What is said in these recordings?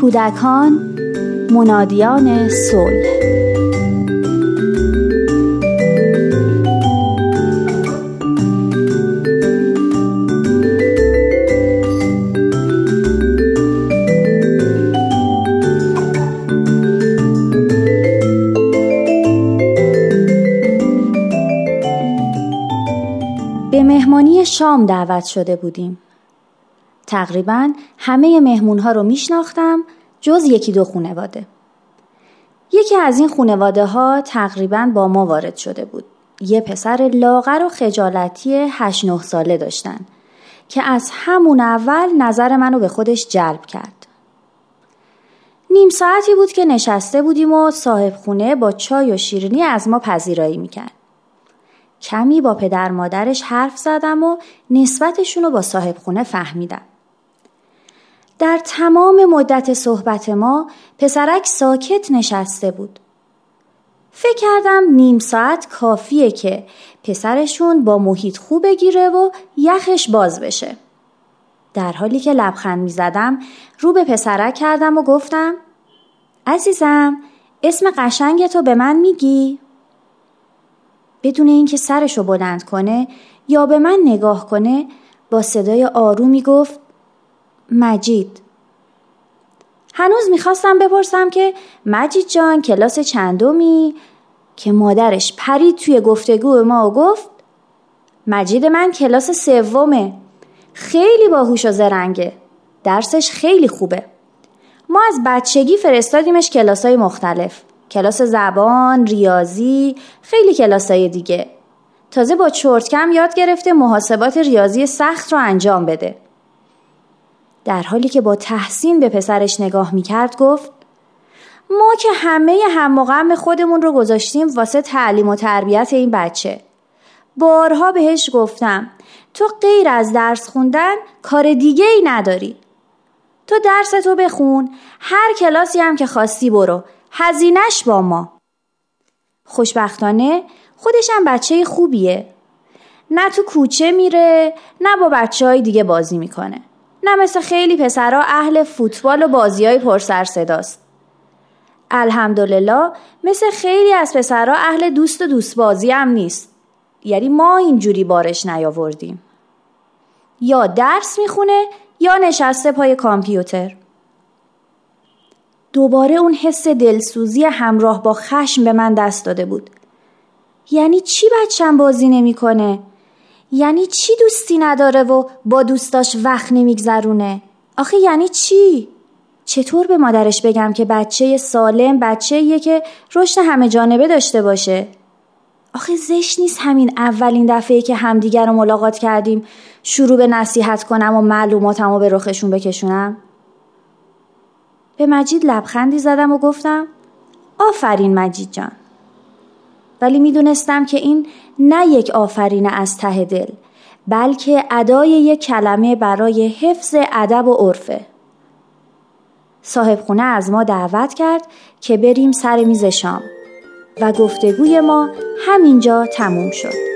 کودکان منادیان صلح به مهمانی شام دعوت شده بودیم. تقریبا همه مهمون ها رو میشناختم جز یکی دو خونواده. یکی از این خونواده ها تقریبا با ما وارد شده بود. یه پسر لاغر و خجالتی هشت نه ساله داشتن که از همون اول نظر منو به خودش جلب کرد. نیم ساعتی بود که نشسته بودیم و صاحب خونه با چای و شیرینی از ما پذیرایی می‌کرد. کمی با پدر مادرش حرف زدم و نسبتشون رو با صاحب خونه فهمیدم. در تمام مدت صحبت ما پسرک ساکت نشسته بود. فکر کردم نیم ساعت کافیه که پسرشون با محیط خوب بگیره و یخش باز بشه. در حالی که لبخند می زدم رو به پسرک کردم و گفتم عزیزم اسم قشنگ تو به من میگی؟ بدون اینکه سرشو بلند کنه یا به من نگاه کنه با صدای آرومی گفت مجید. هنوز می‌خواستم بپرسم که مجید جان کلاس چندمی؟ که مادرش پرید توی گفتگو ما و گفت مجید من کلاس سومه. خیلی باهوش و زرنگه. درسش خیلی خوبه. ما از بچگی فرستادیمش کلاسای مختلف. کلاس زبان، ریاضی، خیلی کلاسای دیگه. تازه با چرتکم یاد گرفته محاسبات ریاضی سخت رو انجام بده. در حالی که با تحسین به پسرش نگاه می‌کرد گفت ما که همه هم غم خودمون رو گذاشتیم واسه تعلیم و تربیت این بچه. بارها بهش گفتم تو غیر از درس خوندن کار دیگه ای نداری. تو درس تو بخون هر کلاسی هم که خواستی برو هزینش با ما خوشبختانه خودشم بچه خوبیه نه تو کوچه میره نه با بچه های دیگه بازی می‌کنه نه مثل خیلی پسرها اهل فوتبال و بازی های پرسر صداست الحمدلله مثل خیلی از پسرها اهل دوست و دوست بازی هم نیست. یعنی ما اینجوری بارش نیاوردیم. یا درس می‌خونه یا نشسته پای کامپیوتر. دوباره اون حس دلسوزی همراه با خشم به من دست داده بود. یعنی چی بچم بازی نمی‌کنه؟ یعنی چی دوستی نداره و با دوستاش وقت نمیگذرونه؟ آخه یعنی چی؟ چطور به مادرش بگم که بچه سالم بچه که رشد همه جانبه داشته باشه؟ آخه زشت نیست همین اولین دفعه که همدیگر رو ملاقات کردیم شروع به نصیحت کنم و معلوماتم رو به رخشون بکشونم؟ به مجید لبخندی زدم و گفتم آفرین مجید جان. ولی می‌دونستم که این نه یک آفرین از ته دل بلکه ادای یک کلمه برای حفظ ادب و عرفه صاحب خونه از ما دعوت کرد که بریم سر میز شام و گفتگوی ما همینجا تموم شد.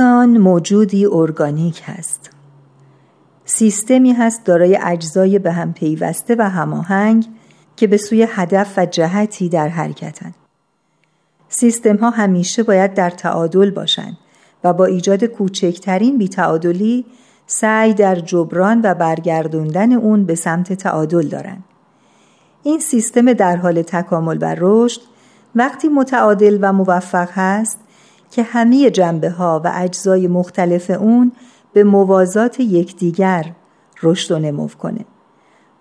انسان موجودی ارگانیک هست سیستمی هست دارای اجزای به هم پیوسته و هماهنگ که به سوی هدف و جهتی در حرکتند سیستم ها همیشه باید در تعادل باشند و با ایجاد کوچکترین بیتعادلی سعی در جبران و برگردوندن اون به سمت تعادل دارند. این سیستم در حال تکامل و رشد وقتی متعادل و موفق هست که همه جنبه ها و اجزای مختلف اون به موازات یکدیگر رشد و نمو کنه.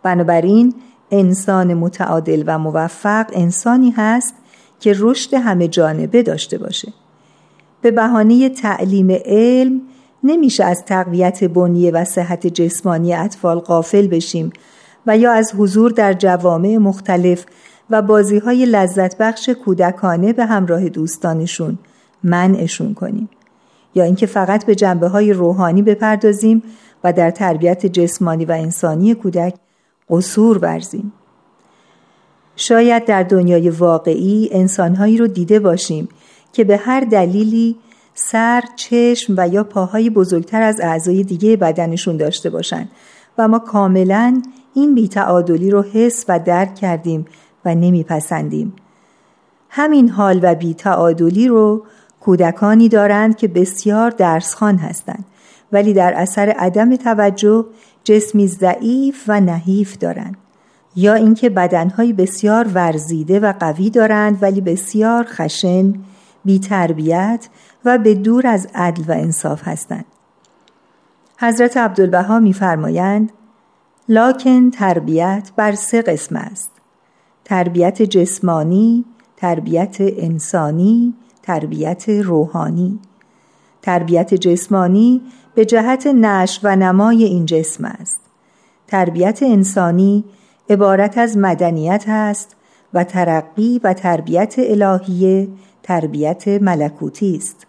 بنابراین انسان متعادل و موفق انسانی هست که رشد همه جانبه داشته باشه. به بهانه تعلیم علم نمیشه از تقویت بنیه و صحت جسمانی اطفال قافل بشیم و یا از حضور در جوامع مختلف و بازی های لذت بخش کودکانه به همراه دوستانشون منعشون کنیم یا اینکه فقط به جنبه های روحانی بپردازیم و در تربیت جسمانی و انسانی کودک قصور ورزیم شاید در دنیای واقعی انسانهایی رو دیده باشیم که به هر دلیلی سر، چشم و یا پاهای بزرگتر از اعضای دیگه بدنشون داشته باشند و ما کاملا این بیتعادلی رو حس و درک کردیم و نمیپسندیم. همین حال و بیتعادلی رو کودکانی دارند که بسیار درسخان هستند ولی در اثر عدم توجه جسمی ضعیف و نحیف دارند. یا اینکه بدنهای بسیار ورزیده و قوی دارند ولی بسیار خشن بیتربیت و به دور از عدل و انصاف هستند. حضرت عبدالبها میفرمایند لاکن تربیت بر سه قسم است تربیت جسمانی تربیت انسانی تربیت روحانی. تربیت جسمانی به جهت نش و نمای این جسم است. تربیت انسانی عبارت از مدنیت است و ترقی و تربیت الهیه تربیت ملکوتی است.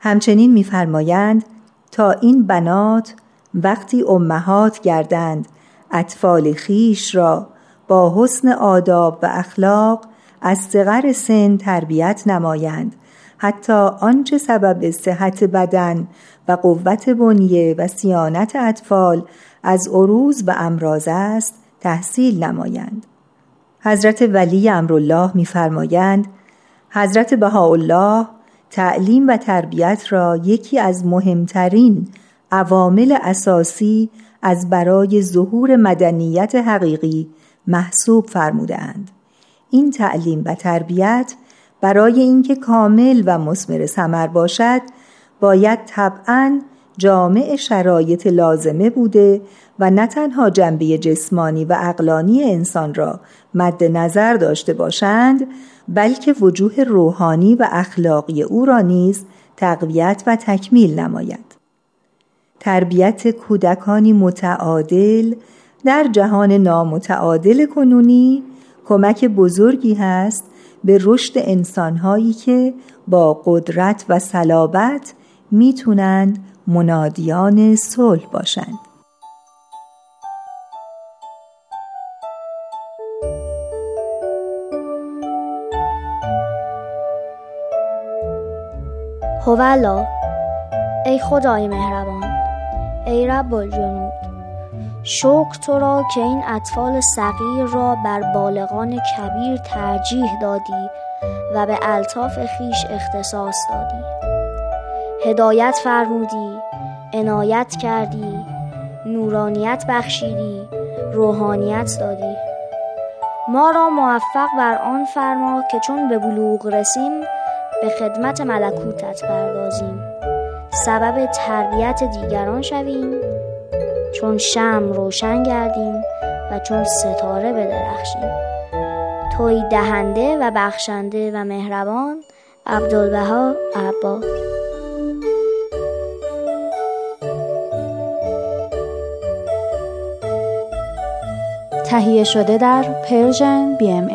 همچنین میفرمایند تا این بنات وقتی امهات گردند اطفال خیش را با حسن آداب و اخلاق از صغر سن تربیت نمایند. حتی آنچه سبب صحت بدن و قوت بنیه و سیانت اطفال از عروض و امراض است تحصیل نمایند. حضرت ولی امرالله میفرمایند حضرت بهاءالله تعلیم و تربیت را یکی از مهمترین عوامل اساسی از برای ظهور مدنیت حقیقی محسوب فرمودند این تعلیم و تربیت برای اینکه کامل و مسمر ثمر باشد باید طبعا جامع شرایط لازمه بوده و نه تنها جنبه جسمانی و اقلانی انسان را مد نظر داشته باشند بلکه وجوه روحانی و اخلاقی او را نیز تقویت و تکمیل نماید. تربیت کودکانی متعادل در جهان نامتعادل کنونی کمک بزرگی هست به رشد انسانهایی که با قدرت و صلابت می‌تونند منادیان صلح باشند. هولا ای خدای مهربان ای رب الجنود. شکر تو را که این اطفال صغیر را بر بالغان کبیر ترجیح دادی و به الطاف خیش اختصاص دادی. هدایت فرمودی عنایت کردی نورانیت بخشیدی روحانیت دادی. ما را موفق بر آن فرما که چون به بلوغ رسیم به خدمت ملکوتت پردازیم. سبب تربیت دیگران شویم. چون شمع روشن گردیم و چون ستاره بدرخشیم. تویی دهنده و بخشنده و مهربان عبدالبها عباس تهیه شده در Persian BMS